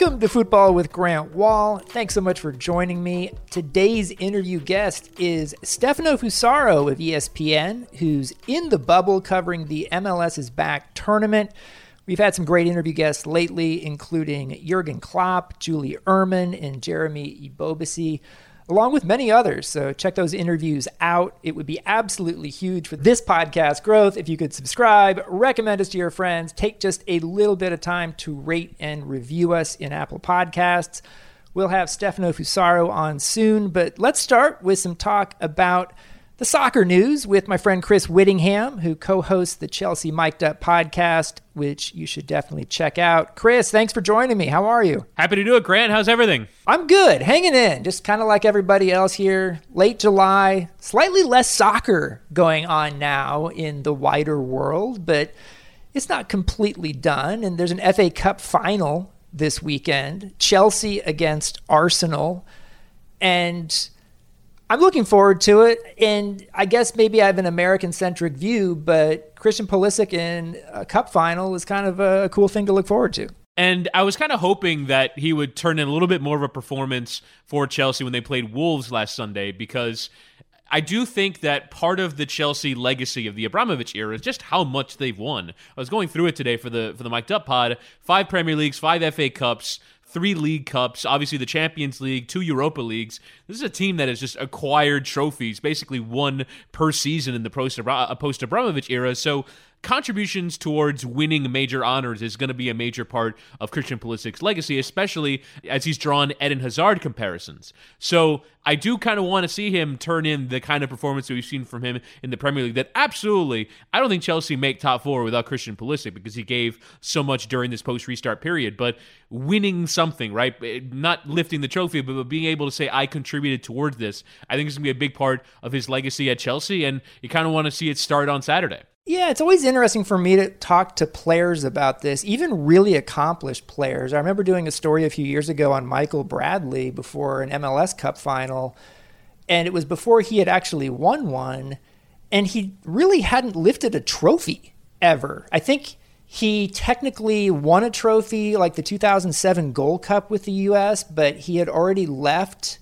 Welcome to Football with Grant Wahl. Thanks so much for joining me. Today's interview guest is Stefano Fusaro of ESPN, who's in the bubble covering the MLS's Back tournament. We've had some great interview guests lately, including Jurgen Klopp, Julie Uhrman, and Jeremy Ebobisse along with many others. So check those interviews out. It would be absolutely huge for this podcast growth if you could subscribe, recommend us to your friends, take just a little bit of time to rate and review us in Apple Podcasts. We'll have Stefano Fusaro on soon, but let's start with some talk about the soccer news with my friend Chris Whittingham, who co hosts the Chelsea Mic'd Up podcast, which you should definitely check out. Chris, thanks for joining me. How are you? Happy to do it, Grant. How's everything? I'm good, hanging in, just kind of like everybody else here. Late July, slightly less soccer going on now in the wider world, but it's not completely done. And there's an FA Cup final this weekend Chelsea against Arsenal. And I'm looking forward to it, and I guess maybe I have an American centric view, but Christian Pulisic in a cup final is kind of a cool thing to look forward to. And I was kind of hoping that he would turn in a little bit more of a performance for Chelsea when they played Wolves last Sunday because I do think that part of the Chelsea legacy of the Abramovich era is just how much they've won. I was going through it today for the for the Mic'd Up pod. Five Premier Leagues, five FA Cups, three League Cups, obviously the Champions League, two Europa Leagues. This is a team that has just acquired trophies, basically one per season in the post uh, Abramovich era. So contributions towards winning major honors is going to be a major part of Christian Pulisic's legacy, especially as he's drawn Eden Hazard comparisons. So I do kind of want to see him turn in the kind of performance that we've seen from him in the Premier League. That absolutely, I don't think Chelsea make top four without Christian Pulisic because he gave so much during this post restart period. But winning something, right? Eh, not lifting the trophy, but being able to say I contributed towards this, I think is going to be a big part of his legacy at Chelsea, and you kind of want to see it start on Saturday. Yeah, it's always interesting for me to talk to players about this, even really accomplished players. I remember doing a story a few years ago on Michael Bradley before an MLS Cup final, and it was before he had actually won one, and he really hadn't lifted a trophy ever. I think he technically won a trophy like the 2007 Gold Cup with the US, but he had already left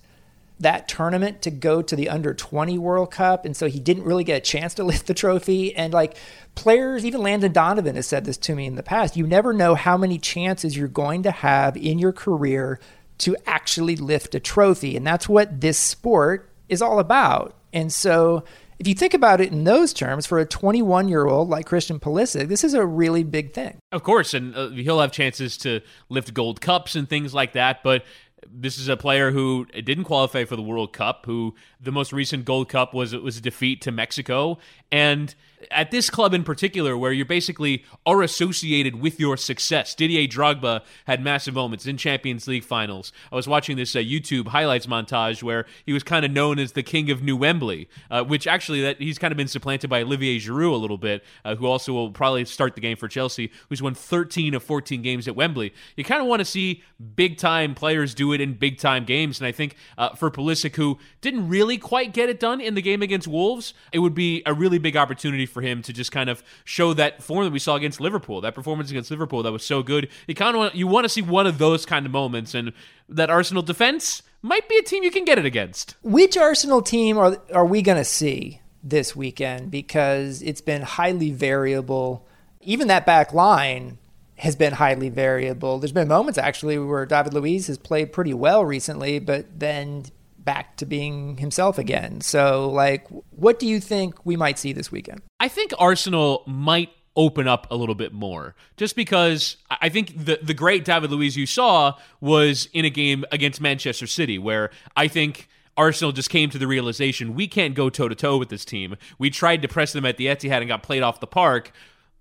that tournament to go to the under 20 World Cup. And so he didn't really get a chance to lift the trophy. And like players, even Landon Donovan has said this to me in the past you never know how many chances you're going to have in your career to actually lift a trophy. And that's what this sport is all about. And so if you think about it in those terms, for a 21 year old like Christian Pulisic, this is a really big thing. Of course, and uh, he'll have chances to lift gold cups and things like that. But this is a player who didn't qualify for the World Cup, who the most recent Gold Cup was was a defeat to Mexico, and at this club in particular, where you basically are associated with your success. Didier Drogba had massive moments in Champions League finals. I was watching this uh, YouTube highlights montage where he was kind of known as the king of New Wembley, uh, which actually that he's kind of been supplanted by Olivier Giroud a little bit, uh, who also will probably start the game for Chelsea, who's won 13 of 14 games at Wembley. You kind of want to see big time players do it in big time games, and I think uh, for Pulisic, who didn't really quite get it done in the game against Wolves, it would be a really big opportunity for him to just kind of show that form that we saw against Liverpool, that performance against Liverpool that was so good. You kind of want, you want to see one of those kind of moments, and that Arsenal defense might be a team you can get it against. Which Arsenal team are are we going to see this weekend? Because it's been highly variable. Even that back line has been highly variable. There's been moments actually where David Luiz has played pretty well recently, but then back to being himself again. So, like, what do you think we might see this weekend? I think Arsenal might open up a little bit more just because I think the the great David Luiz you saw was in a game against Manchester City where I think Arsenal just came to the realization we can't go toe to toe with this team. We tried to press them at the Etihad and got played off the park.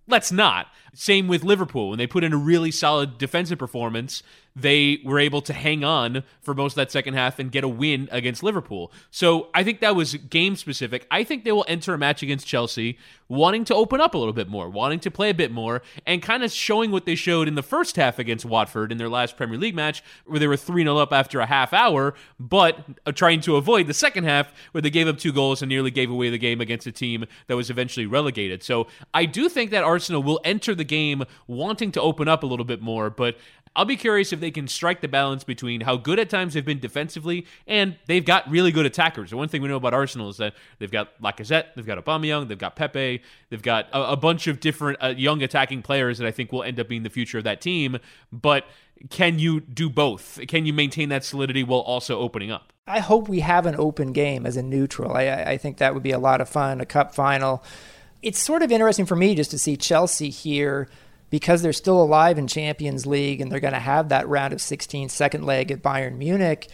Let's not. Same with Liverpool. When they put in a really solid defensive performance, they were able to hang on for most of that second half and get a win against Liverpool. So I think that was game specific. I think they will enter a match against Chelsea wanting to open up a little bit more, wanting to play a bit more, and kind of showing what they showed in the first half against Watford in their last Premier League match, where they were 3 0 up after a half hour, but uh, trying to avoid the second half where they gave up two goals and nearly gave away the game against a team that was eventually relegated. So I do think that Arsenal will enter the game wanting to open up a little bit more, but I'll be curious if they can strike the balance between how good at times they've been defensively and they've got really good attackers. The one thing we know about Arsenal is that they've got Lacazette, they've got Aubameyang, they've got Pepe, they've got a, a bunch of different uh, young attacking players that I think will end up being the future of that team. But can you do both? Can you maintain that solidity while also opening up? I hope we have an open game as a neutral. I, I think that would be a lot of fun, a cup final. It's sort of interesting for me just to see Chelsea here because they're still alive in Champions League and they're going to have that round of 16 second leg at Bayern Munich.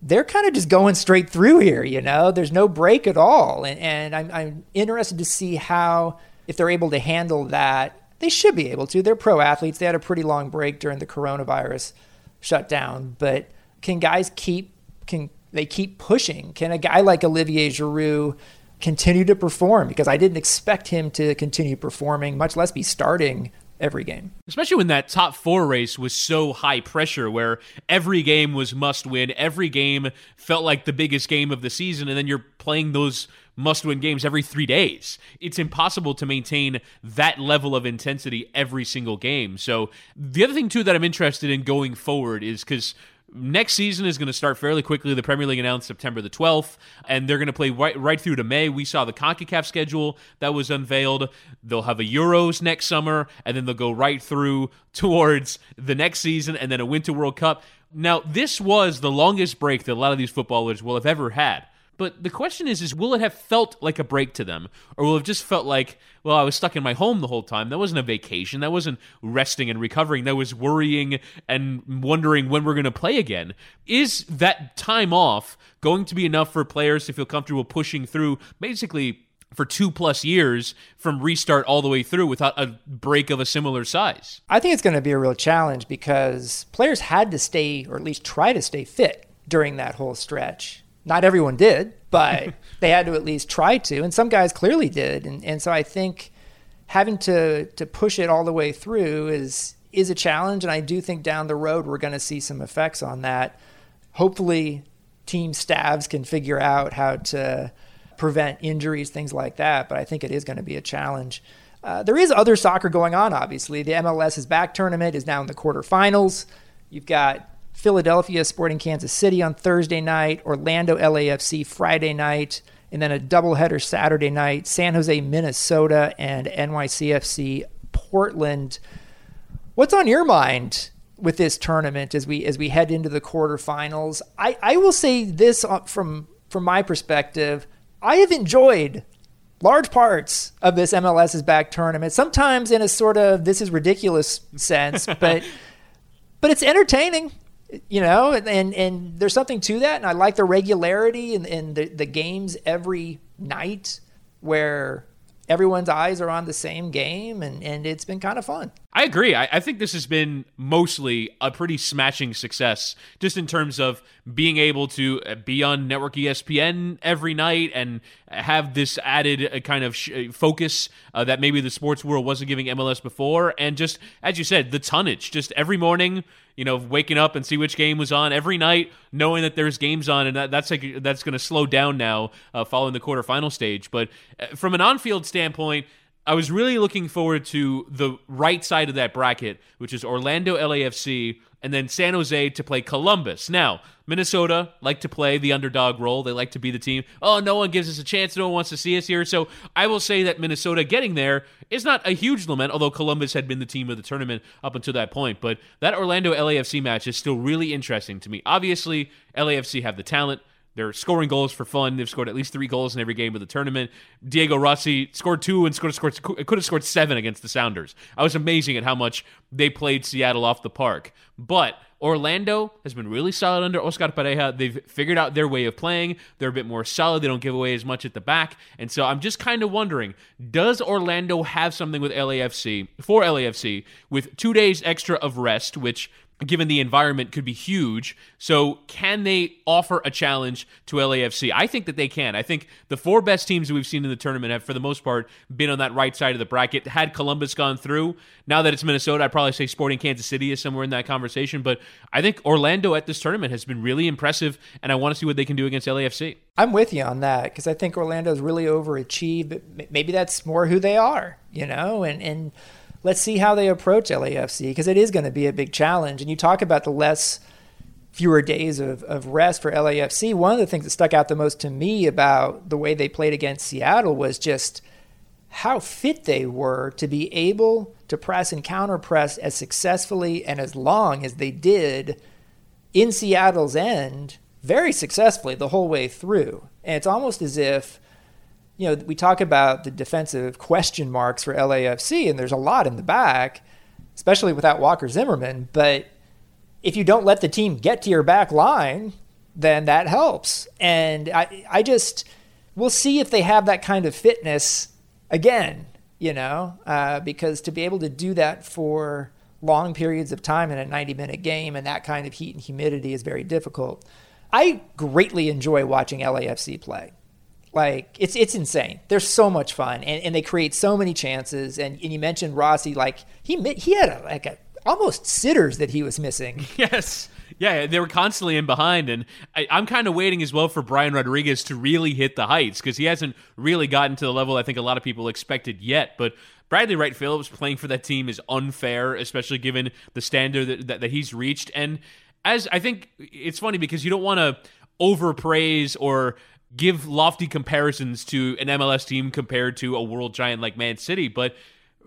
They're kind of just going straight through here, you know. There's no break at all, and, and I'm, I'm interested to see how if they're able to handle that. They should be able to. They're pro athletes. They had a pretty long break during the coronavirus shutdown, but can guys keep can they keep pushing? Can a guy like Olivier Giroud continue to perform? Because I didn't expect him to continue performing, much less be starting every game. Especially when that top four race was so high pressure, where every game was must win, every game felt like the biggest game of the season, and then you're playing those must win games every three days. It's impossible to maintain that level of intensity every single game. So, the other thing, too, that I'm interested in going forward is because next season is going to start fairly quickly. The Premier League announced September the 12th, and they're going to play right, right through to May. We saw the CONCACAF schedule that was unveiled. They'll have a Euros next summer, and then they'll go right through towards the next season, and then a Winter World Cup. Now, this was the longest break that a lot of these footballers will have ever had. But the question is, is will it have felt like a break to them, or will it just felt like, well, I was stuck in my home the whole time? That wasn't a vacation. That wasn't resting and recovering. That was worrying and wondering when we're going to play again. Is that time off going to be enough for players to feel comfortable pushing through, basically? For two plus years from restart all the way through without a break of a similar size. I think it's going to be a real challenge because players had to stay, or at least try to stay fit during that whole stretch not everyone did, but they had to at least try to. And some guys clearly did. And, and so I think having to, to push it all the way through is, is a challenge. And I do think down the road we're going to see some effects on that. Hopefully, team staffs can figure out how to prevent injuries, things like that. But I think it is going to be a challenge. Uh, there is other soccer going on, obviously. The MLS's back tournament is now in the quarterfinals. You've got Philadelphia Sporting Kansas City on Thursday night, Orlando LAFC Friday night, and then a doubleheader Saturday night, San Jose, Minnesota, and NYCFC Portland. What's on your mind with this tournament as we as we head into the quarterfinals? I, I will say this uh, from from my perspective, I have enjoyed large parts of this MLS's back tournament. Sometimes in a sort of this is ridiculous sense, but but it's entertaining you know, and and there's something to that, and I like the regularity and, and the, the games every night where everyone's eyes are on the same game, and, and it's been kind of fun. I agree. I, I, think this has been mostly a pretty smashing success, just in terms of being able to uh, be on network ESPN every night and have this added uh, kind of sh- uh, focus uh, that maybe the sports world wasn't giving MLS before. And just, as you said, the tonnage, just every morning, you know, waking up and see which game was on every night, knowing that there's games on, and that, that's like that's going to slow down now uh, following the quarterfinal stage. But from an on-field standpoint, I was really looking forward to the right side of that bracket, which is Orlando LAFC and then San Jose to play Columbus. Now, Minnesota like to play the underdog role. They like to be the team. Oh, no one gives us a chance. No one wants to see us here. So I will say that Minnesota getting there is not a huge lament, although Columbus had been the team of the tournament up until that point. But that Orlando LAFC match is still really interesting to me. Obviously, LAFC have the talent. They're scoring goals for fun. They've scored at least three goals in every game of the tournament. Diego Rossi scored two and scored, scored could have scored seven against the Sounders. I was amazing at how much they played Seattle off the park. But Orlando has been really solid under Oscar Pareja. They've figured out their way of playing. They're a bit more solid. They don't give away as much at the back. And so I'm just kind of wondering does Orlando have something with LAFC, for LAFC, with two days extra of rest, which given the environment, could be huge. So, can they offer a challenge to LAFC? I think that they can. I think the four best teams that we've seen in the tournament have, for the most part, been on that right side of the bracket. Had Columbus gone through, now that it's Minnesota, I'd probably say Sporting Kansas City is somewhere in that conversation. But I think Orlando at this tournament has been really impressive, and I want to see what they can do against LAFC. I'm with you on that because I think Orlando's really overachieved. Maybe that's more who they are, you know, and and let's see how they approach LAFC because it is going to be a big challenge. And you talk about the less fewer days of, of rest for LAFC. One of the things that stuck out the most to me about the way they played against Seattle was just how fit they were to be able to press and counter press as successfully and as long as they did in Seattle's end very successfully the whole way through. And it's almost as if you know, we talk about the defensive question marks for LAFC, and there's a lot in the back, especially without Walker Zimmerman. But if you don't let the team get to your back line, then that helps. And I, I just, we'll see if they have that kind of fitness again, you know, uh, because to be able to do that for long periods of time in a 90 minute game and that kind of heat and humidity is very difficult. I greatly enjoy watching LAFC play. Like it's it's insane. They're so much fun, and, and they create so many chances. And, and you mentioned Rossi, like he he had a, like a almost sitters that he was missing. Yes. Yeah, they were constantly in behind, and I, am kind of waiting as well for Brian Rodriguez to really hit the heights because he hasn't really gotten to the level I think a lot of people expected yet. But Bradley Wright Phillips playing for that team is unfair, especially given the standard that, that, that he's reached. And as I think it's funny because you don't want to overpraise or give lofty comparisons to an MLS team compared to a world giant like Man City, but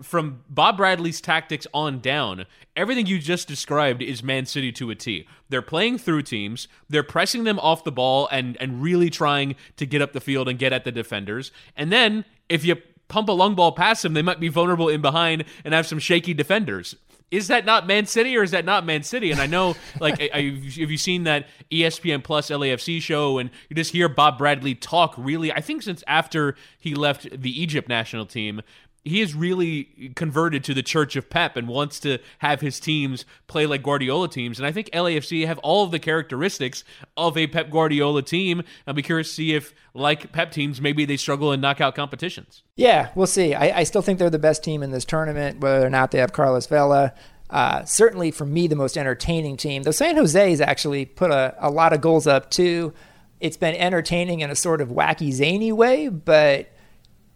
from Bob Bradley's tactics on down, everything you just described is Man City to a T. They're playing through teams, they're pressing them off the ball and and really trying to get up the field and get at the defenders. And then if you pump a long ball past them, they might be vulnerable in behind and have some shaky defenders is that not Man City or is that not Man City? And I know, like, I, I, have you seen that ESPN Plus LAFC show and you just hear Bob Bradley talk really, I think since after he left the Egypt national team, he is really converted to the Church of Pep and wants to have his teams play like Guardiola teams. And I think LAFC have all of the characteristics of a Pep Guardiola team. I'll be curious to see if, like Pep teams, maybe they struggle in knockout competitions. Yeah, we'll see. I, I still think they're the best team in this tournament, whether or not they have Carlos Vela. Uh, certainly, for me, the most entertaining team. Though San Jose's actually put a, a lot of goals up too. It's been entertaining in a sort of wacky, zany way, but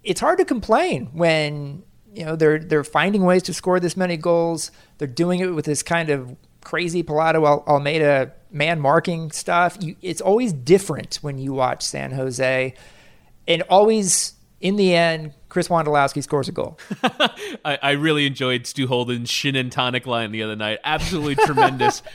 it's hard to complain when you know they're they're finding ways to score this many goals. They're doing it with this kind of crazy Pelado Al- Almeyda man marking stuff. You, it's always different when you watch San Jose, and always in the end, Chris Wondolowski scores a goal. I, I, really enjoyed Stu Holden's Shin and Tonic line the other night. Absolutely tremendous.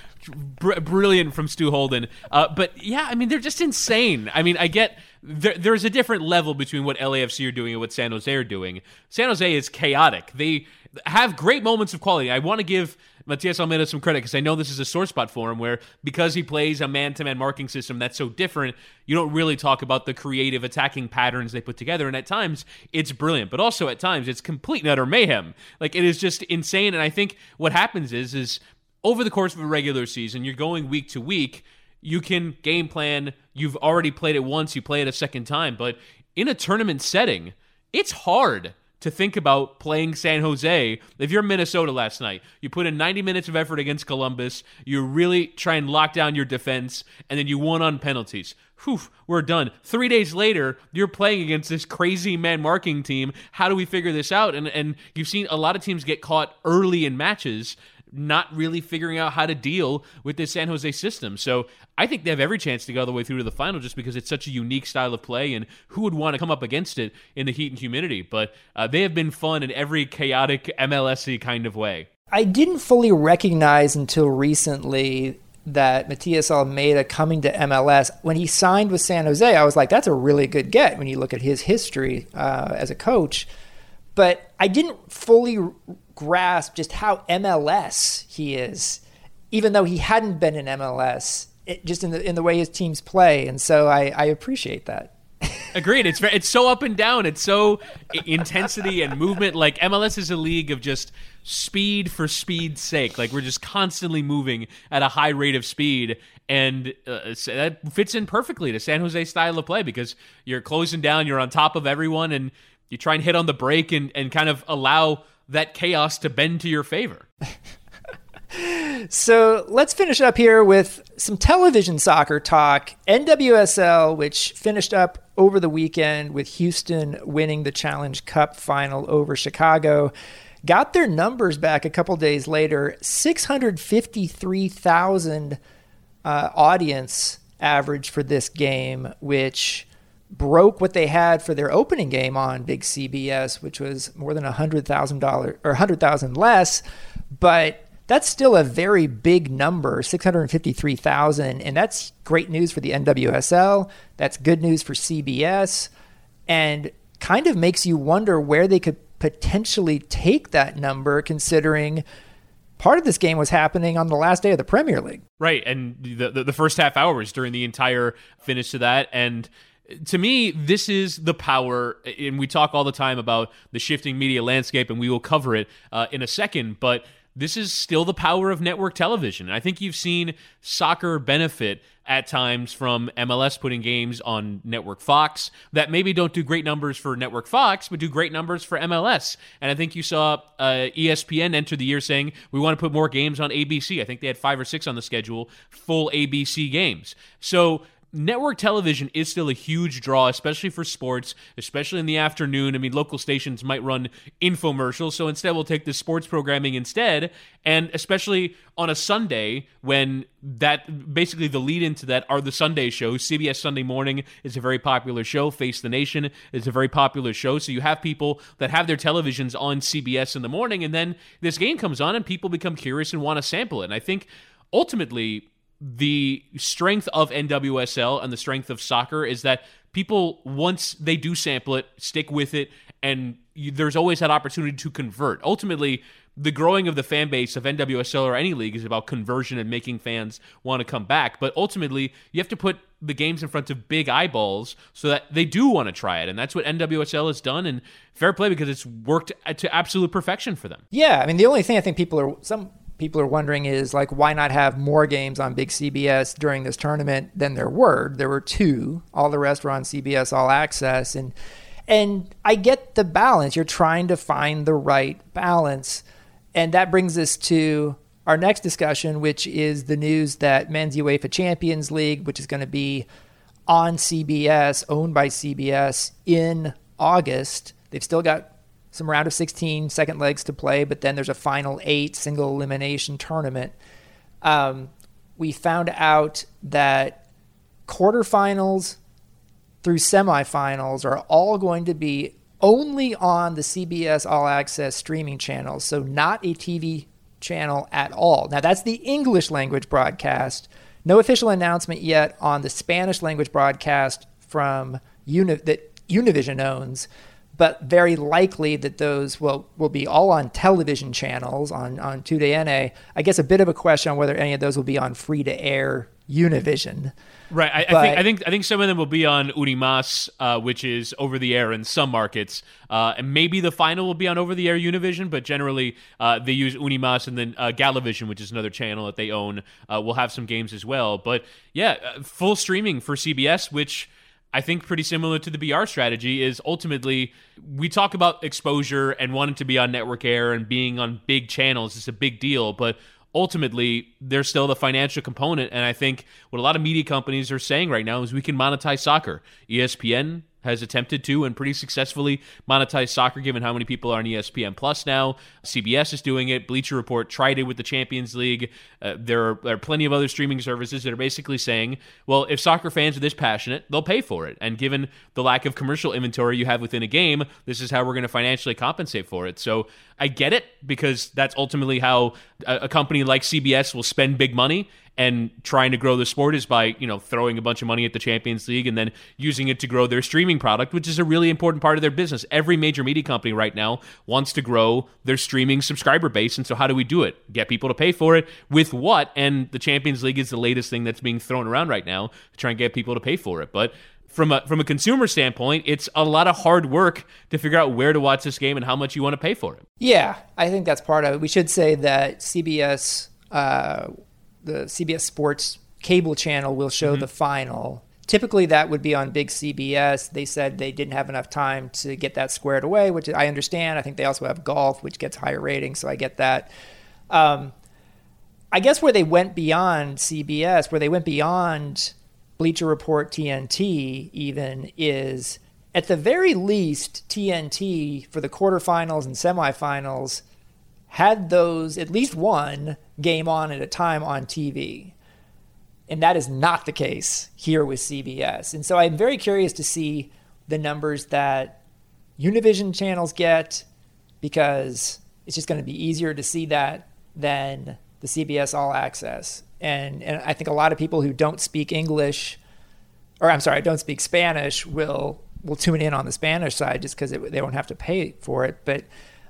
Br- brilliant from Stu Holden. Uh, but yeah, I mean, they're just insane. I mean, I get there, there's a different level between what LAFC are doing and what San Jose are doing. San Jose is chaotic. They have great moments of quality. I want to give Matias Almeyda some credit because I know this is a sore spot for him where because he plays a man to man marking system that's so different, you don't really talk about the creative attacking patterns they put together. And at times it's brilliant, but also at times it's complete and utter mayhem. Like it is just insane. And I think what happens is, is over the course of a regular season, you're going week to week, you can game plan. You've already played it once, you play it a second time. But in a tournament setting, it's hard to think about playing San Jose. If you're Minnesota last night, you put in 90 minutes of effort against Columbus, you really try and lock down your defense, and then you won on penalties. Whew, we're done. Three days later, you're playing against this crazy man marking team. How do we figure this out? And and you've seen a lot of teams get caught early in matches not really figuring out how to deal with this San Jose system. So I think they have every chance to go all the way through to the final just because it's such a unique style of play and who would want to come up against it in the heat and humidity. But uh, they have been fun in every chaotic MLSy kind of way. I didn't fully recognize until recently that Matias Almeyda coming to MLS, when he signed with San Jose, I was like, that's a really good get when you look at his history uh, as a coach. But I didn't fully grasp just how MLS he is, even though he hadn't been in MLS, it, just in the in the way his teams play, and so I, I appreciate that. Agreed. It's it's so up and down. It's so intensity and movement. Like MLS is a league of just speed for speed's sake. Like we're just constantly moving at a high rate of speed, and uh, that fits in perfectly to San Jose style of play because you're closing down, you're on top of everyone, and you try and hit on the break and and kind of allow that chaos to bend to your favor. so let's finish up here with some television soccer talk. NWSL, which finished up over the weekend with Houston winning the Challenge Cup final over Chicago. got their numbers back a couple days later 653,000 uh, audience average for this game, which broke what they had for their opening game on big CBS, which was more than $100,000 or 100,000 less. But that's still a very big number 653,000. And that's great news for the NWSL. That's good news for CBS. And kind of makes you wonder where they could potentially take that number, considering part of this game was happening on the last day of the Premier League. Right. And the, the, the first half hours during the entire finish to that. And to me, this is the power, and we talk all the time about the shifting media landscape, and we will cover it uh, in a second. But this is still the power of network television. I think you've seen soccer benefit at times from MLS putting games on Network Fox that maybe don't do great numbers for Network Fox, but do great numbers for MLS. And I think you saw uh, ESPN enter the year saying, we want to put more games on ABC. I think they had five or six on the schedule, full ABC games. So network television is still a huge draw, especially for sports, especially in the afternoon. I mean, local stations might run infomercials, so instead we'll take the sports programming instead. And especially on a Sunday, when that basically the lead into that are the Sunday shows. CBS Sunday Morning is a very popular show. Face the Nation is a very popular show. So you have people that have their televisions on CBS in the morning, and then this game comes on, and people become curious and want to sample it. And I think ultimately the strength of NWSL and the strength of soccer is that people once they do sample it stick with it and you, there's always that opportunity to convert. Ultimately the growing of the fan base of NWSL or any league is about conversion and making fans want to come back. But ultimately you have to put the games in front of big eyeballs so that they do want to try it. And that's what NWSL has done. And fair play because it's worked to absolute perfection for them. Yeah i mean the only thing i think people are some people are wondering is like why not have more games on big CBS during this tournament than there were. There were two. All the rest were on CBS All Access and and I get the balance. You're trying to find the right balance. And that brings us to our next discussion, which is the news that Men's UEFA Champions League, which is going to be on CBS, owned by CBS in August. They've still got some round of 16 second legs to play, but then there's a final eight single elimination tournament. Um, we found out that quarterfinals through semifinals are all going to be only on the CBS All Access streaming channel, so not a TV channel at all. Now, that's the English language broadcast. No official announcement yet on the Spanish language broadcast from Uni- that Univision owns but very likely that those will, will be all on television channels on, on TUDN. I guess a bit of a question on whether any of those will be on free to air Univision. Right. I, but, I, think I think I think some of them will be on Unimas, uh, which is over the air in some markets, uh, and maybe the final will be on over the air Univision. But generally, uh, they use Unimas, and then uh, Galavision, which is another channel that they own, uh, will have some games as well. But yeah, uh, full streaming for CBS, which I think pretty similar to the BR strategy is ultimately we talk about exposure and wanting to be on network air and being on big channels is a big deal, but ultimately there's still the financial component and I think what a lot of media companies are saying right now is we can monetize soccer. ESPN has attempted to and pretty successfully monetize soccer given how many people are on ESPN Plus now. CBS is doing it. Bleacher Report tried it with the Champions League. Uh, there, are, there, are, plenty of other streaming services that are basically saying, well, if soccer fans are this passionate, they'll pay for it. And given the lack of commercial inventory you have within a game, this is how we're going to financially compensate for it. So I get it because that's ultimately how a, a company like CBS will spend big money and trying to grow the sport is by you know throwing a bunch of money at the Champions League and then using it to grow their streaming product, which is a really important part of their business. Every major media company right now wants to grow their streaming subscriber base, and so how do we do it? Get people to pay for it with what? And the Champions League is the latest thing that's being thrown around right now to try and get people to pay for it, but from a from a consumer standpoint, it's a lot of hard work to figure out where to watch this game and how much you want to pay for it. Yeah, I think that's part of it. We should say that CBS uh, the CBS Sports cable channel will show mm-hmm. the final. Typically, that would be on big CBS. They said they didn't have enough time to get that squared away, which I understand. I think they also have golf, which gets higher ratings, so I get that. Um, I guess where they went beyond CBS, where they went beyond Bleacher Report, TNT, even is at the very least TNT for the quarterfinals and semifinals had those at least one game on at a time on TV. And that is not the case here with CBS. And so I'm very curious to see the numbers that Univision channels get because it's just going to be easier to see that than the CBS All Access. And, and I think a lot of people who don't speak English, or I'm sorry, don't speak Spanish, will will tune in on the Spanish side just because they won't have to pay for it. But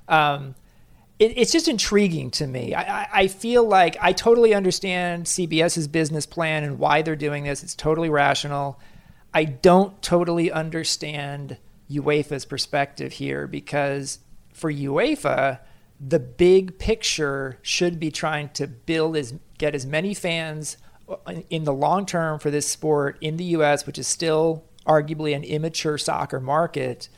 um, it, it's just intriguing to me. I, I, I feel like I totally understand CBS's business plan and why they're doing this. It's totally rational. I don't totally understand UEFA's perspective here because for UEFA, the big picture should be trying to build as get as many fans in the long term for this sport in the US, which is still arguably an immature soccer market.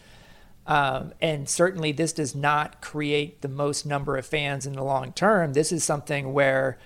Um, and certainly, this does not create the most number of fans in the long term. This is something where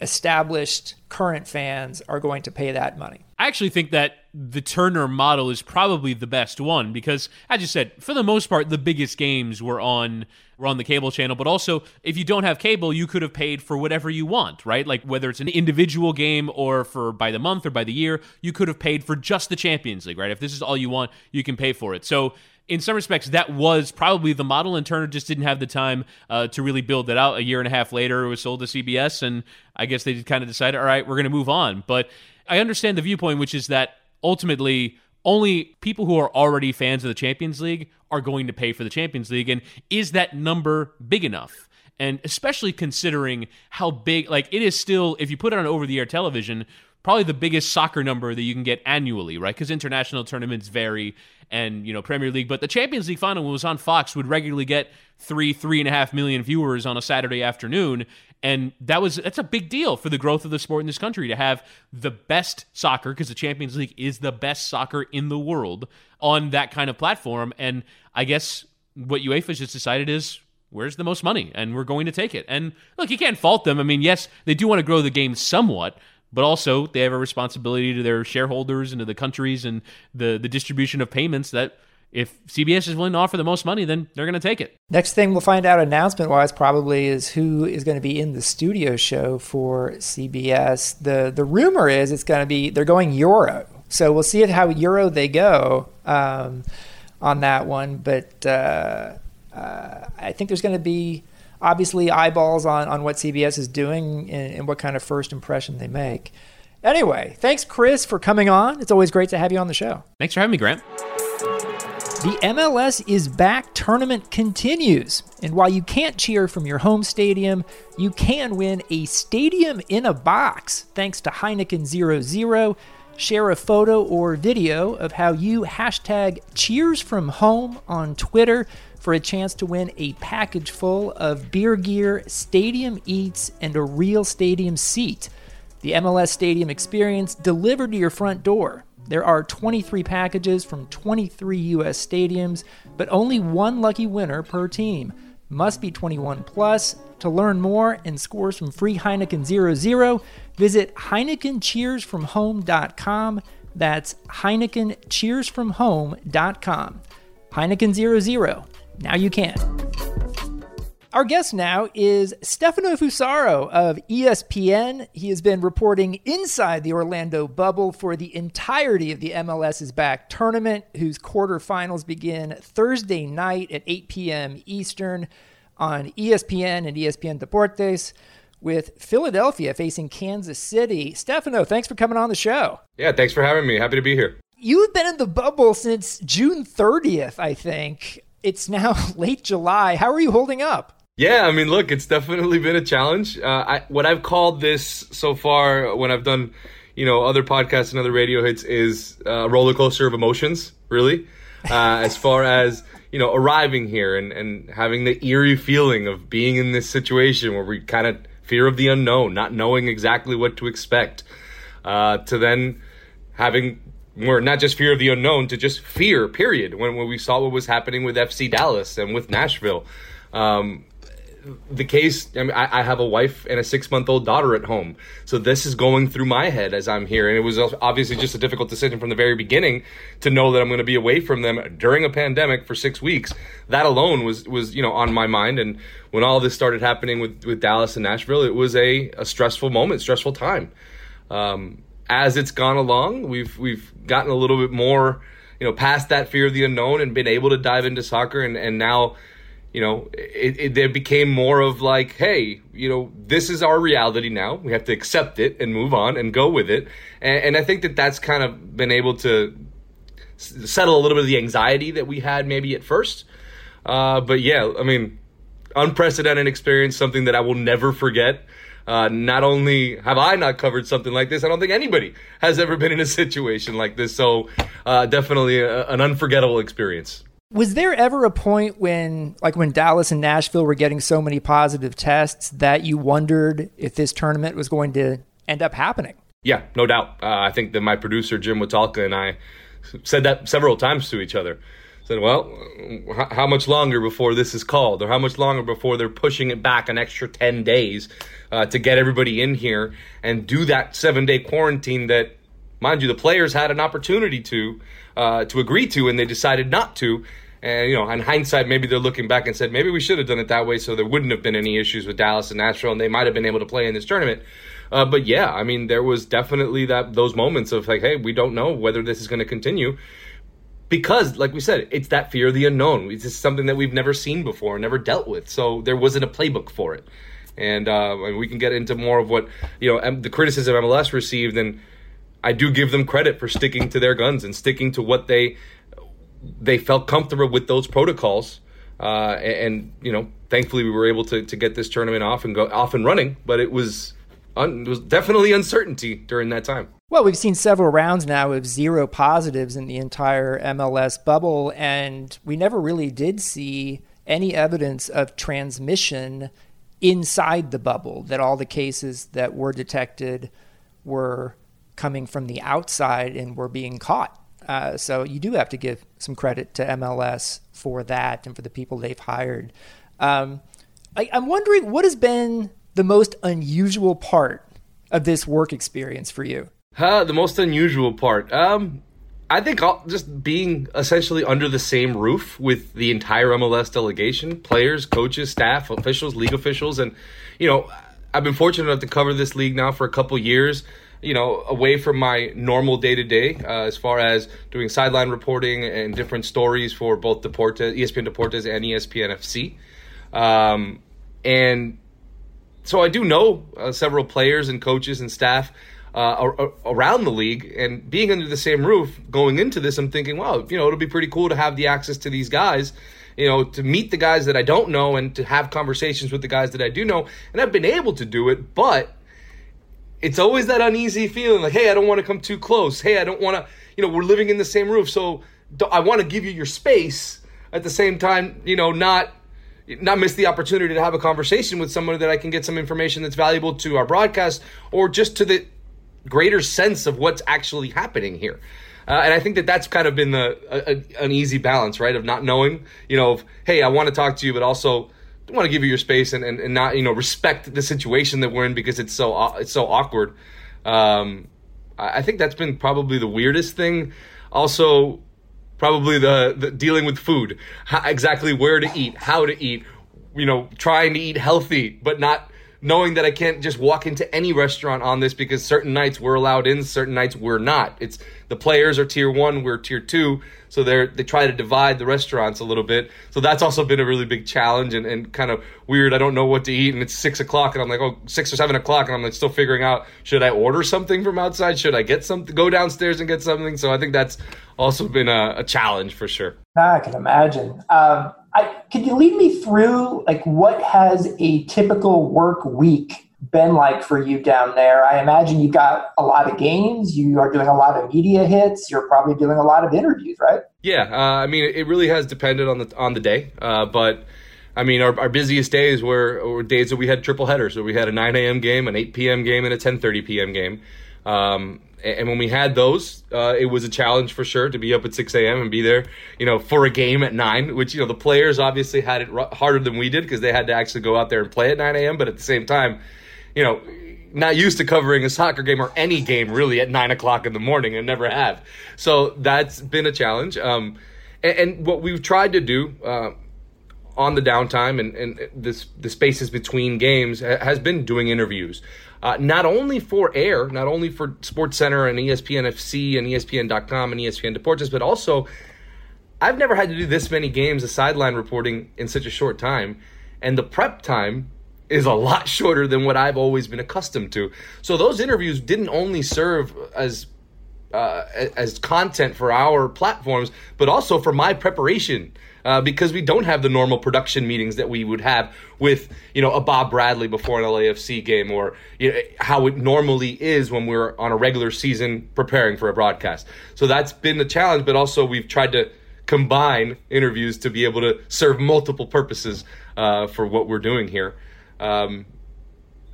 established current fans are going to pay that money. I actually think that the Turner model is probably the best one because, as you said, for the most part, the biggest games were on were on the cable channel. But also, if you don't have cable, you could have paid for whatever you want, right? Like whether it's an individual game or for by the month or by the year, you could have paid for just the Champions League, right? If this is all you want, you can pay for it. So in some respects, that was probably the model, and Turner just didn't have the time uh, to really build it out. A year and a half later, it was sold to CBS, and I guess they kind of decided, all right, we're going to move on. But I understand the viewpoint, which is that ultimately only people who are already fans of the Champions League are going to pay for the Champions League. And is that number big enough? And especially considering how big, like, it is still, if you put it on over the air television, probably the biggest soccer number that you can get annually, right? Because international tournaments vary and, you know, Premier League. But the Champions League final, when it was on Fox, would regularly get three, three and a half million viewers on a Saturday afternoon. And that was that's a big deal for the growth of the sport in this country to have the best soccer, because the Champions League is the best soccer in the world on that kind of platform. And I guess what UEFA just decided is where's the most money and we're going to take it and look you can't fault them i mean yes they do want to grow the game somewhat but also they have a responsibility to their shareholders and to the countries and the the distribution of payments that if CBS is willing to offer the most money, then they're going to take it. Next thing we'll find out announcement wise probably is who is going to be in the studio show for CBS. The the rumor is it's going to be they're going Euro, so we'll see how Euro they go um, on that one. But uh, uh, I think there's going to be obviously eyeballs on, on what CBS is doing and, and, what kind of first impression they make. Anyway, thanks, Chris, for coming on. It's always great to have you on the show. Thanks for having me, Grant. The MLS is back tournament continues. And while you can't cheer from your home stadium, you can win a stadium in a box thanks to Heineken 00. Share a photo or video of how you hashtag cheers from home on Twitter for a chance to win a package full of beer gear, stadium eats, and a real stadium seat. The MLS Stadium experience delivered to your front door. There are 23 packages from 23 U.S. stadiums, but only one lucky winner per team. Must be 21 plus. To learn more and score some free Heineken 00, visit HeinekenCheersFromHome.com. That's HeinekenCheersFromHome.com. Heineken 00 now you can. Our guest now is Stefano Fusaro of ESPN. He has been reporting inside the Orlando bubble for the entirety of the MLS's Back tournament, whose quarterfinals begin Thursday night at 8 p.m. Eastern on ESPN and ESPN Deportes with Philadelphia facing Kansas City. Stefano, thanks for coming on the show. Yeah, thanks for having me. Happy to be here. You've been in the bubble since June 30th, I think. It's now late July. How are you holding up? Yeah, I mean, look, it's definitely been a challenge. Uh, I, what I've called this so far, when I've done, you know, other podcasts and other radio hits, is a roller coaster of emotions. Really, uh, as far as you know, arriving here and and having the eerie feeling of being in this situation where we kind of fear of the unknown, not knowing exactly what to expect, uh, to then having we're not just fear of the unknown to just fear period when, when we saw what was happening with fc dallas and with nashville. Um, the case I, mean, I, I have a wife and a six month old daughter at home. So this is going through my head as i'm here. And it was obviously just a difficult decision from the very beginning to know that i'm going to be away from them during a pandemic for six weeks. That alone was was you know on my mind. And when all this started happening with with dallas and nashville it was a, a stressful moment stressful time. Um, as it's gone along we've we've gotten a little bit more you know past that fear of the unknown and been able to dive into soccer and and now you know, it, it, it, became more of like, hey, you know, this is our reality now. We have to accept it and move on and go with it. And, and I think that that's kind of been able to settle a little bit of the anxiety that we had maybe at first. Uh, but yeah, I mean, unprecedented experience, something that I will never forget. Uh, not only have I not covered something like this, I don't think anybody has ever been in a situation like this. So, uh, definitely a, an unforgettable experience. Was there ever a point when, like when Dallas and Nashville were getting so many positive tests, that you wondered if this tournament was going to end up happening? Yeah, no doubt. Uh, I think that my producer Jim Watalka and I said that several times to each other. Said, "Well, how much longer before this is called, or how much longer before they're pushing it back an extra ten days uh, to get everybody in here and do that seven day quarantine that, mind you, the players had an opportunity to." uh, to agree to, and they decided not to. And you know, in hindsight, maybe they're looking back and said maybe we should have done it that way, so there wouldn't have been any issues with Dallas and Nashville, and they might have been able to play in this tournament. Uh, but yeah, I mean, there was definitely that those moments of like, hey, we don't know whether this is going to continue because, like we said, it's that fear of the unknown. It's just something that we've never seen before, never dealt with. So there wasn't a playbook for it, and, uh, we can get into more of what you know the criticism MLS received and I do give them credit for sticking to their guns and sticking to what they they felt comfortable with those protocols. Uh, and, and, you know, thankfully we were able to, to get this tournament off and go off and running. But it was un, it was definitely uncertainty during that time. Well, we've seen several rounds now of zero positives in the entire MLS bubble, and we never really did see any evidence of transmission inside the bubble. That all the cases that were detected were coming from the outside and were being caught. Uh, so you do have to give some credit to MLS for that and for the people they've hired. Um, I, I'm wondering what has been the most unusual part of this work experience for you? Uh, the most unusual part. Um, I think I'll, just being essentially under the same roof with the entire MLS delegation, players, coaches, staff, officials, league officials, and you know, I've been fortunate enough to cover this league now for a couple years you know, away from my normal day to day as far as doing sideline reporting and different stories for both Deportes, ESPN Deportes and ESPN FC. Um, and so I do know uh, several players and coaches and staff uh, around the league, and being under the same roof going into this, I'm thinking, wow, you know, it'll be pretty cool to have the access to these guys. You know, to meet the guys that I don't know and to have conversations with the guys that I do know. And I've been able to do it, but it's always that uneasy feeling like, hey, I don't want to come too close. Hey, I don't want to, you know, we're living in the same roof, so I want to give you your space at the same time, you know, not not miss the opportunity to have a conversation with someone that I can get some information that's valuable to our broadcast or just to the greater sense of what's actually happening here. Uh, and I think that that's kind of been the a, a, an easy balance, right? Of not knowing, you know, of, hey, I want to talk to you, but also want to give you your space and, and, and not you know respect the situation that we're in because it's so it's so awkward. Um, I think that's been probably the weirdest thing. Also, probably the, the dealing with food, how, exactly where to eat, how to eat. You know, trying to eat healthy, but not knowing that I can't just walk into any restaurant on this because certain nights we're allowed in, certain nights we're not. It's the players are tier one, we're tier two, so they're they try to divide the restaurants a little bit. So that's also been a really big challenge and, and kind of weird. I don't know what to eat, and it's six o'clock, and I'm like, oh, six or seven o'clock, and I'm like still figuring out should I order something from outside? Should I get something? Go downstairs and get something? So I think that's also been a, a challenge for sure. I can imagine. Um, I, could you lead me through like what has a typical work week been like for you down there? I imagine you've got a lot of games. You are doing a lot of media hits. You're probably doing a lot of interviews, right? Yeah, uh, I mean, it really has depended on the on the day, uh, but. I mean, our, our busiest days were, were days that we had triple headers, where we had a 9 a.m. game, an 8 p.m. game, and a 10:30 p.m. game. Um, and when we had those, uh, it was a challenge for sure to be up at 6 a.m. and be there, you know, for a game at 9, which, you know, the players obviously had it r- harder than we did because they had to actually go out there and play at 9 a.m. But at the same time, you know, not used to covering a soccer game or any game really at 9 o'clock in the morning and never have. So that's been a challenge. Um, and, and, what we've tried to do, uh, on the downtime and, and this, the spaces between games has been doing interviews uh, not only for air, not only for SportsCenter and ESPN FC and ESPN.com and ESPN Deportes, but also I've never had to do this many games of sideline reporting in such a short time, and the prep time is a lot shorter than what I've always been accustomed to. So those interviews didn't only serve as uh, as content for our platforms, but also for my preparation uh, because we don't have the normal production meetings that we would have with you know a Bob Bradley before an LAFC game or you know, how it normally is when we're on a regular season preparing for a broadcast. So that's been the challenge, but also we've tried to combine interviews to be able to serve multiple purposes uh, for what we're doing here. Um,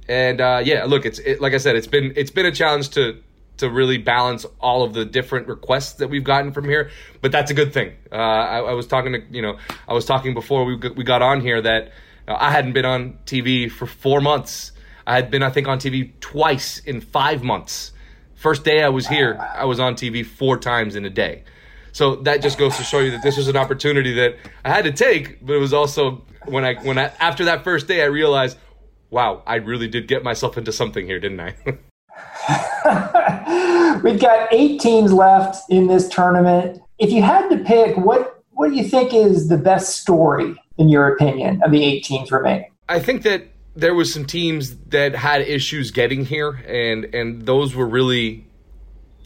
and uh, yeah, look, it's it, like I said, it's been it's been a challenge to to really balance all of the different requests that we've gotten from here. But that's a good thing. Uh, I, I, was talking to you know I was talking before we we got on here that uh, I hadn't been on TV for four months. I had been I think on TV twice in five months. First day I was here, I was on TV four times in a day. So that just goes to show you that this was an opportunity that I had to take, but it was also when I when I after that first day I realized, wow, I really did get myself into something here, didn't I? We've got eight teams left in this tournament. If you had to pick, what what do you think is the best story, in your opinion, of the eight teams remaining? I think that there was some teams that had issues getting here, and and those were really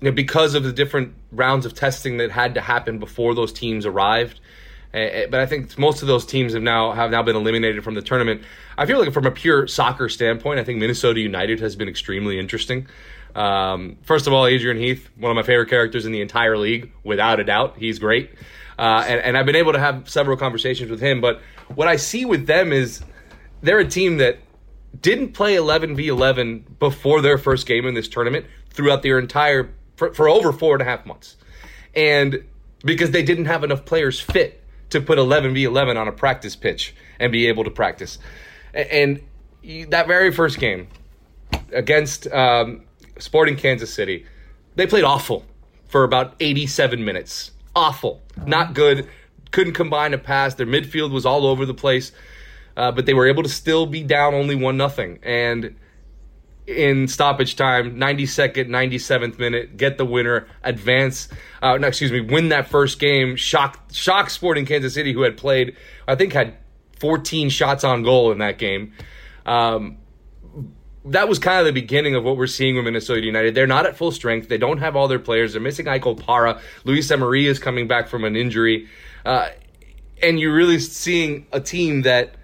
you know, because of the different rounds of testing that had to happen before those teams arrived. Uh, but I think most of those teams have now have now been eliminated from the tournament. I feel like from a pure soccer standpoint, I think Minnesota United has been extremely interesting. Um, first of all, Adrian Heath, one of my favorite characters in the entire league, without a doubt. He's great. Uh, and, and I've been able to have several conversations with him. But what I see with them is they're a team that didn't play 11 v 11 before their first game in this tournament throughout their entire, for, for over four and a half months. And because they didn't have enough players fit to put 11 v 11 on a practice pitch and be able to practice. And that very first game against um, Sporting Kansas City, they played awful for about 87 minutes. Awful. Not good. Couldn't combine a pass. Their midfield was all over the place. Uh, but they were able to still be down only one nothing. And in stoppage time, 92nd, 97th minute, get the winner, advance. Uh, no, excuse me, win that first game. Shock, shock Sporting Kansas City, who had played, I think, had 14 shots on goal in that game. Um, that was kind of the beginning of what we're seeing with Minnesota United. They're not at full strength. They don't have all their players. They're missing Ike Opara. Luis Amarilla is coming back from an injury. Uh, and you're really seeing a team that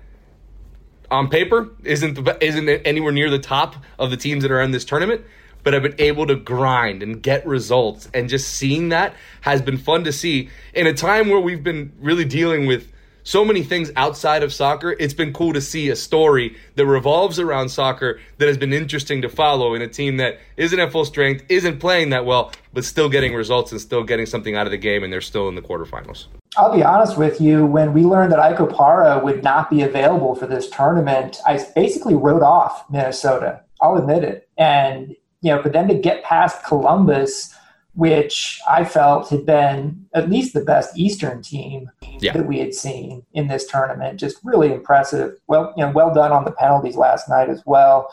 on paper isn't the, isn't anywhere near the top of the teams that are in this tournament but I've been able to grind and get results and just seeing that has been fun to see in a time where we've been really dealing with so many things outside of soccer. It's been cool to see a story that revolves around soccer that has been interesting to follow in a team that isn't at full strength, isn't playing that well, but still getting results and still getting something out of the game, and they're still in the quarterfinals. I'll be honest with you. When we learned that Ike Opara would not be available for this tournament, I basically wrote off Minnesota. I'll admit it. And you know, for them to get past Columbus which I felt had been at least the best Eastern team yeah. that we had seen in this tournament. Just really impressive. Well, you know, well done on the penalties last night as well.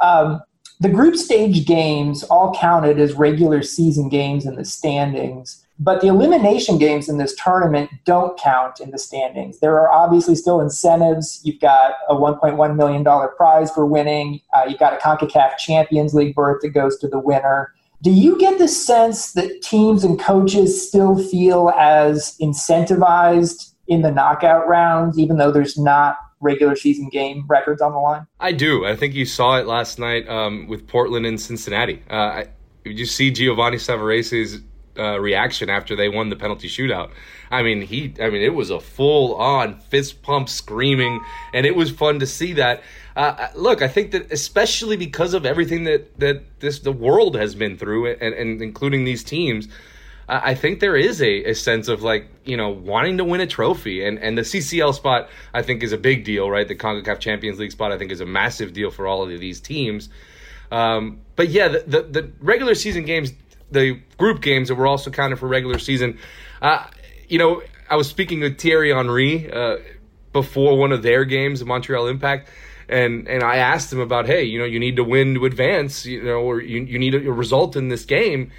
Um, the group stage games all counted as regular season games in the standings, but the elimination games in this tournament don't count in the standings. There are obviously still incentives. You've got a $1.1 million prize for winning. Uh, you've got a CONCACAF Champions League berth that goes to the winner. Do you get the sense that teams and coaches still feel as incentivized in the knockout rounds, even though there's not regular season game records on the line? I do. I think you saw it last night um, with Portland and Cincinnati. Uh, I, you see Giovanni Savarese's uh, reaction after they won the penalty shootout. I mean, he, I mean, it was a full on fist pump screaming, and it was fun to see that. Uh, look, I think that especially because of everything that that this the world has been through, and, and including these teams. I think there is a, a sense of like you know wanting to win a trophy, and and the CCL spot I think is a big deal, right? The Concacaf Champions League spot I think is a massive deal for all of these teams. Um, but yeah, the, the, the regular season games, the group games that were also counted for regular season. Uh, you know, I was speaking with Thierry Henry uh, before one of their games, the Montreal Impact and and I asked him about, hey, you know, you need to win to advance, you know, or you you need a, a result in this game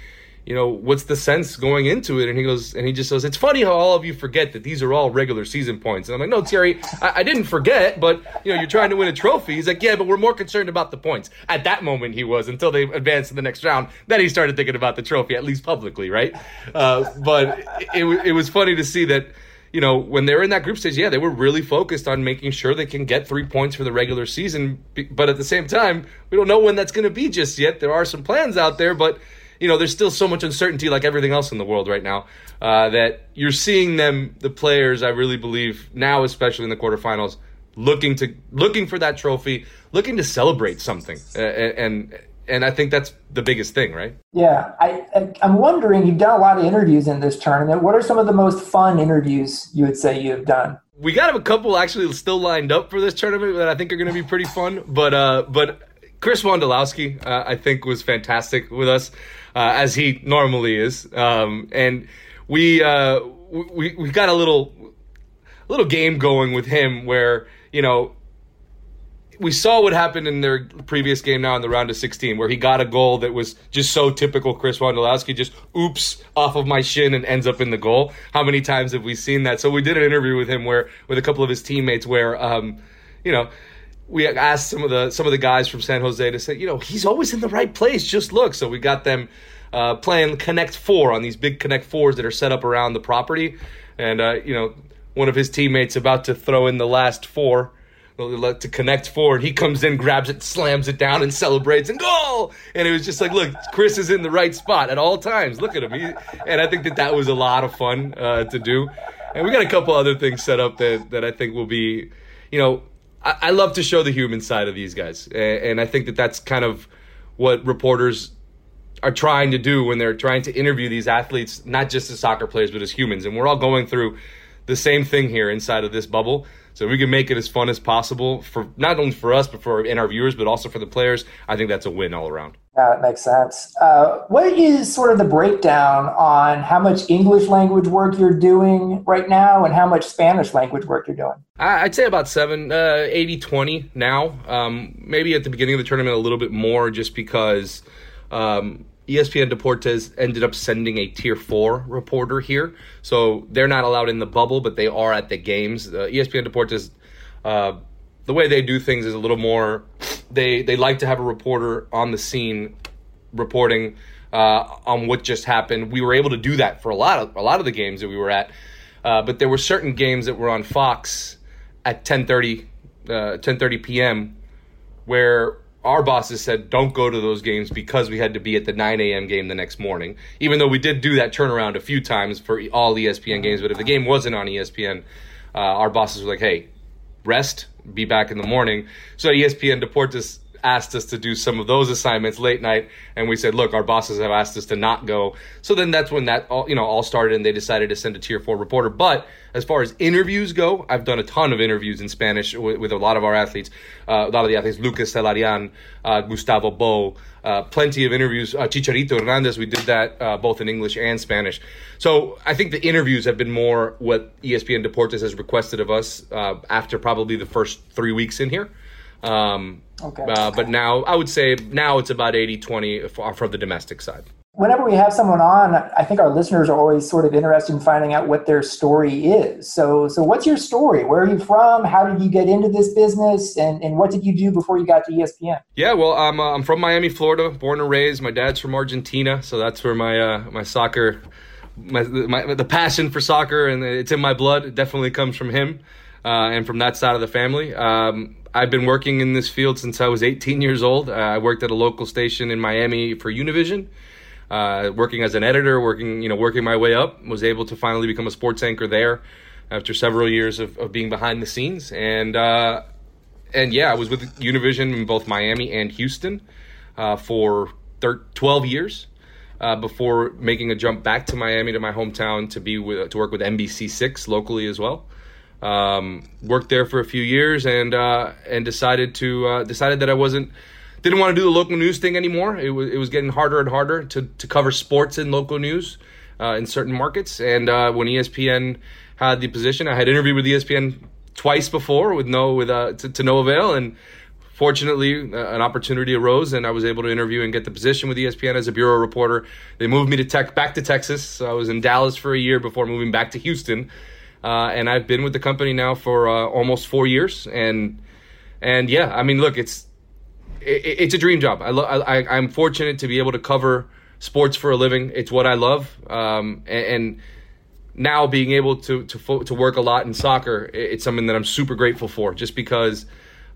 you know, what's the sense going into it? And he goes, and he just says, it's funny how all of you forget that these are all regular season points. And I'm like, no, Thierry, I, I, didn't forget, but you know, you're trying to win a trophy. He's like, yeah, but we're more concerned about the points. At that moment, he was until they advanced to the next round. Then he started thinking about the trophy, at least publicly, right? Uh, but it, it, it was funny to see that. You know, when they were in that group stage, yeah, they were really focused on making sure they can get three points for the regular season. But at the same time, we don't know when that's going to be just yet. There are some plans out there, but you know, there's still so much uncertainty, like everything else in the world right now, uh, that you're seeing them, the players. I really believe now, especially in the quarterfinals, looking to looking for that trophy, looking to celebrate something, uh, and and I think that's the biggest thing, right? Yeah, I, I'm wondering. You've done a lot of interviews in this tournament. What are some of the most fun interviews you would say you have done? We got a couple actually still lined up for this tournament that I think are going to be pretty fun. But uh, but Chris Wondolowski, uh, I think, was fantastic with us uh, as he normally is. Um, and we, uh, we we got a little little game going with him where you know we saw what happened in their previous game now in the round of 16 where he got a goal that was just so typical Chris Wondolowski just oops off of my shin and ends up in the goal. How many times have we seen that? So we did an interview with him where with a couple of his teammates where um, you know we asked some of the some of the guys from San Jose to say, you know, he's always in the right place. Just look. So we got them uh, playing Connect Four on these big Connect Fours that are set up around the property, and uh, you know, one of his teammates about to throw in the last four to connect forward. He comes in, grabs it, slams it down, and celebrates and goal. And it was just like, look, Chris is in the right spot at all times. Look at him. He, and I think that that was a lot of fun uh, to do. And we got a couple other things set up that that I think will be, you know, I, I love to show the human side of these guys, and, and I think that that's kind of what reporters are trying to do when they're trying to interview these athletes, not just as soccer players, but as humans. And we're all going through the same thing here inside of this bubble. So we can make it as fun as possible for not only for us, but for and our viewers, but also for the players. I think that's a win all around. Yeah, that makes sense. Uh, what is sort of the breakdown on how much English language work you're doing right now and how much Spanish language work you're doing? I'd say about seven, uh, 80 20 now. Um, maybe at the beginning of the tournament, a little bit more just because um, ESPN Deportes ended up sending a tier four reporter here. So they're not allowed in the bubble, but they are at the games. Uh, ESPN Deportes, uh, the way they do things is a little more they they like to have a reporter on the scene reporting uh, on what just happened. We were able to do that for a lot of a lot of the games that we were at, uh, but there were certain games that were on Fox at 10:30 uh, 10:30 p.m. where our bosses said don't go to those games because we had to be at the 9 a.m. game the next morning. Even though we did do that turnaround a few times for all ESPN games, but if the game wasn't on ESPN, uh, our bosses were like, "Hey, rest, be back in the morning. So ESPN Deportes asked us to do some of those assignments late night and we said look our bosses have asked us to not go. So then that's when that all you know all started and they decided to send a tier 4 reporter. But as far as interviews go i've done a ton of interviews in spanish with, with a lot of our athletes uh, a lot of the athletes lucas zelarayán uh, gustavo bou uh, plenty of interviews. Uh, chicharito hernandez we did that uh, both in english and spanish. So i think the interviews have been more what espn deportes has requested of us uh, after probably the first three weeks in here um, okay. Uh, but now I would say now it's about 80 20 from the domestic side. Whenever we have someone on, I think our listeners are always sort of interested in finding out what their story is. So, so what's your story? Where are you from? How did you get into this business? And, and what did you do before you got to ESPN? Yeah, well, I'm, uh, I'm from Miami, Florida, born and raised. My dad's from Argentina, so that's where my uh, my soccer, my, my the passion for soccer, and it's in my blood. It definitely comes from him uh, and from that side of the family. Um, I've been working in this field since I was 18 years old. Uh, I worked at a local station in Miami for Univision. uh, working as an editor, working you know working my way up, was able to finally become a sports anchor there after several years of, of being behind the scenes. And uh, and yeah, I was with Univision in both Miami and Houston uh, for thir- 12 years. Uh, before making a jump back to Miami to my hometown to be with to work with NBC Six locally as well. Um, worked there for a few years and uh, and decided to uh, decided that I wasn't didn't want to do the local news thing anymore. It was it was getting harder and harder to to cover sports in local news uh, in certain markets. And uh, when ESPN had the position, I had interviewed with ESPN twice before with no with uh, to, to no avail and fortunately, uh, an opportunity arose, and I was able to interview and get the position with ESPN as a bureau reporter. They moved me to tech back to Texas. So I was in Dallas for a year before moving back to Houston, uh, and I've been with the company now for uh, almost four years. And and yeah, I mean, look, it's it, it's a dream job. I, lo- I I'm fortunate to be able to cover sports for a living. It's what I love, um, and, and now being able to to fo- to work a lot in soccer, it's something that I'm super grateful for. Just because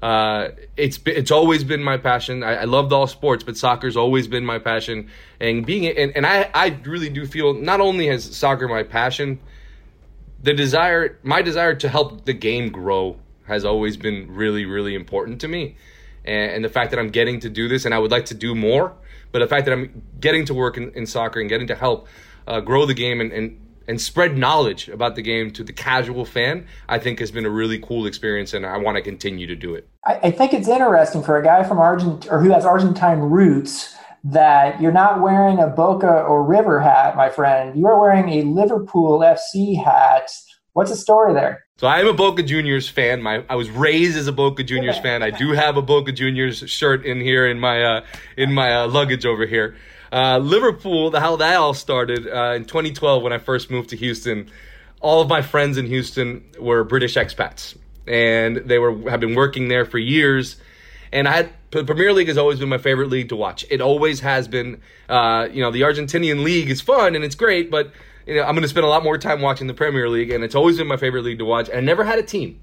uh, it's it's always been my passion. I, I loved all sports, but soccer's always been my passion. And being and, and I I really do feel not only has soccer my passion, the desire my desire to help the game grow has always been really really important to me. And, and the fact that I'm getting to do this, and I would like to do more, but the fact that I'm getting to work in, in soccer and getting to help uh, grow the game and, and and spread knowledge about the game to the casual fan, I think has been a really cool experience, and I want to continue to do it. I, I think it's interesting for a guy from Argent or who has Argentine roots that you're not wearing a Boca or River hat, my friend. You are wearing a Liverpool FC hat. What's the story there? So I am a Boca Juniors fan. My I was raised as a Boca Juniors fan. I do have a Boca Juniors shirt in here in my uh, in my uh, luggage over here. Uh, Liverpool, the how that all started uh, in 2012 when I first moved to Houston. All of my friends in Houston were British expats, and they were have been working there for years. And I had the Premier League has always been my favorite league to watch. It always has been. Uh, you know, the Argentinian league is fun and it's great, but you know, I'm going to spend a lot more time watching the Premier League, and it's always been my favorite league to watch. And I never had a team.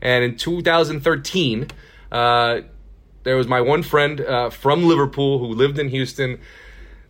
And in 2013, uh, there was my one friend uh, from Liverpool who lived in Houston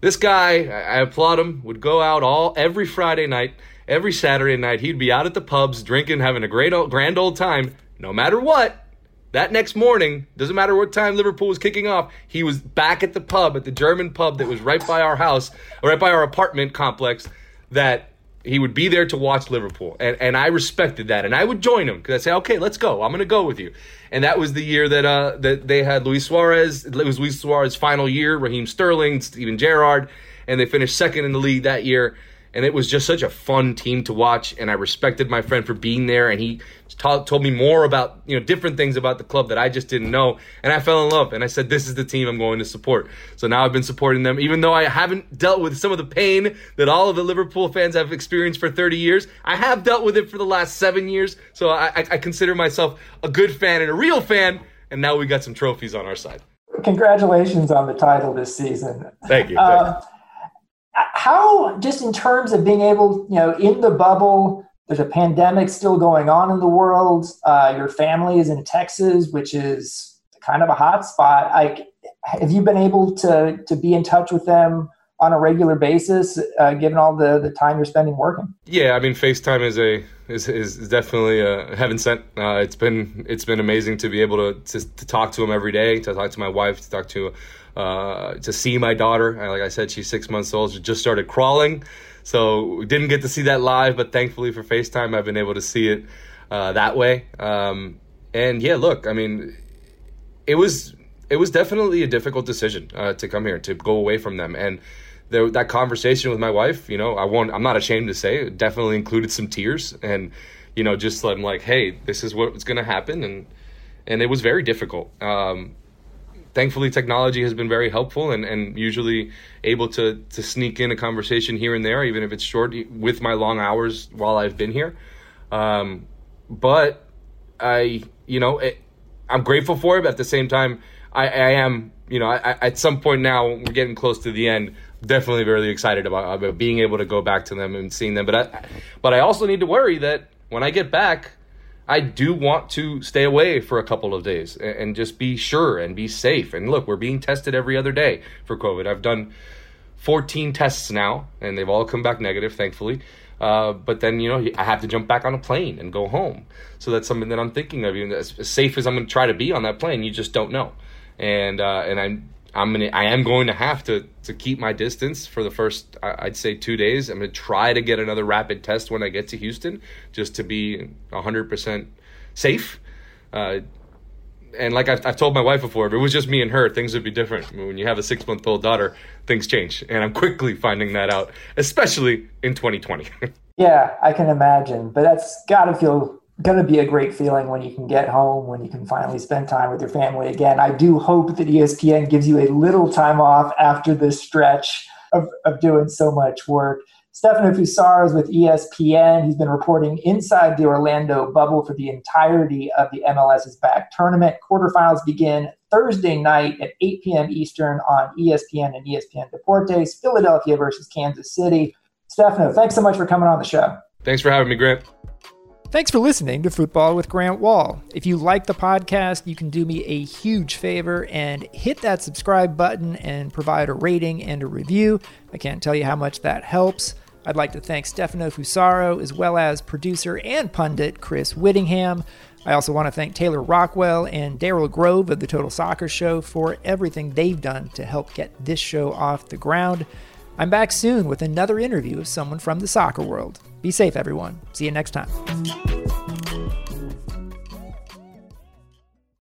this guy, I applaud him, would go out all every Friday night, every Saturday night. He'd be out at the pubs drinking, having a great old, grand old time, no matter what. That next morning, doesn't matter what time Liverpool was kicking off, he was back at the pub, at the German pub that was right by our house, or right by our apartment complex, that he would be there to watch Liverpool. And, and I respected that. And I would join him because I say, okay, let's go. I'm going to go with you. And that was the year that uh, that they had Luis Suarez. It was Luis Suarez's final year, Raheem Sterling, Steven Gerrard. And they finished second in the league that year and it was just such a fun team to watch and i respected my friend for being there and he ta- told me more about you know different things about the club that i just didn't know and i fell in love and i said this is the team i'm going to support. So now i've been supporting them. Even though i haven't dealt with some of the pain that all of the liverpool fans have experienced for 30 years i have dealt with it for the last seven years. So i, I consider myself a good fan and a real fan and now we got some trophies on our side. Congratulations on the title this season. Thank you, uh, thank you how just in terms of being able you know in the bubble there's a pandemic still going on in the world uh, your family is in texas which is kind of a hot spot. Like have you been able to to be in touch with them on a regular basis uh, given all the the time you're spending working yeah i mean facetime is a is, is definitely a heaven sent uh, it's been it's been amazing to be able to, to to talk to them every day to talk to my wife to talk to uh, to see my daughter. Like I said, she's six months old. She just started crawling, so we didn't get to see that live. But thankfully for FaceTime, I've been able to see it uh, that way. Um, and yeah, look, I mean, it was it was definitely a difficult decision uh, to come here to go away from them and. That conversation with my wife, you know, I won't. I'm not ashamed to say, it definitely included some tears, and you know, just I'm like, hey, this is what's going to happen, and and it was very difficult. Um, thankfully technology has been very helpful and, and usually able to to sneak in a conversation here and there even if it's short with my long hours while I've been here um, but I you know it, I'm grateful for it but at the same time I, I am you know I, at some point now we're getting close to the end definitely very excited about, about being able to go back to them and seeing them but I, but I also need to worry that when I get back I do want to stay away for a couple of days and, and, just be sure and be safe. And look, we're being tested every other day for COVID. I've done 14 tests now, and they've all come back negative, thankfully. Uh, but then you know I have to jump back on a plane and go home. So that's something that I'm thinking of. Even as, safe as I'm going to try to be on that plane, you just don't know. And uh, and I'm I'm gonna I am going to have to to keep my distance for the first I'd say two days. I'm gonna try to get another rapid test when I get to Houston, just to be 100 percent safe. Uh, and like I've, I've, told my wife before, if it was just me and her, things would be different. When you have a six month old daughter, things change. And I'm quickly finding that out, especially in 2020. yeah, I can imagine. But that's got to feel going to be a great feeling when you can get home, when you can finally spend time with your family again. I do hope that ESPN gives you a little time off after this stretch of, of doing so much work. Stefano Fusaro is with ESPN. He's been reporting inside the Orlando bubble for the entirety of the MLS is back tournament. Quarterfinals begin Thursday night at 8 p.m. Eastern on ESPN and ESPN Deportes, Philadelphia versus Kansas City. Stefano, thanks so much for coming on the show. Thanks for having me, Grant. Thanks for listening to Football with Grant Wahl. If you like the podcast, you can do me a huge favor and hit that subscribe button and provide a rating and a review. I can't tell you how much that helps. I'd like to thank Stefano Fusaro as well as producer and pundit Chris Whittingham. I also want to thank Taylor Rockwell and Daryl Grove of the Total Soccer Show for everything they've done to help get this show off the ground. I'm back soon with another interview of someone from the soccer world. Be safe, everyone. See you next time.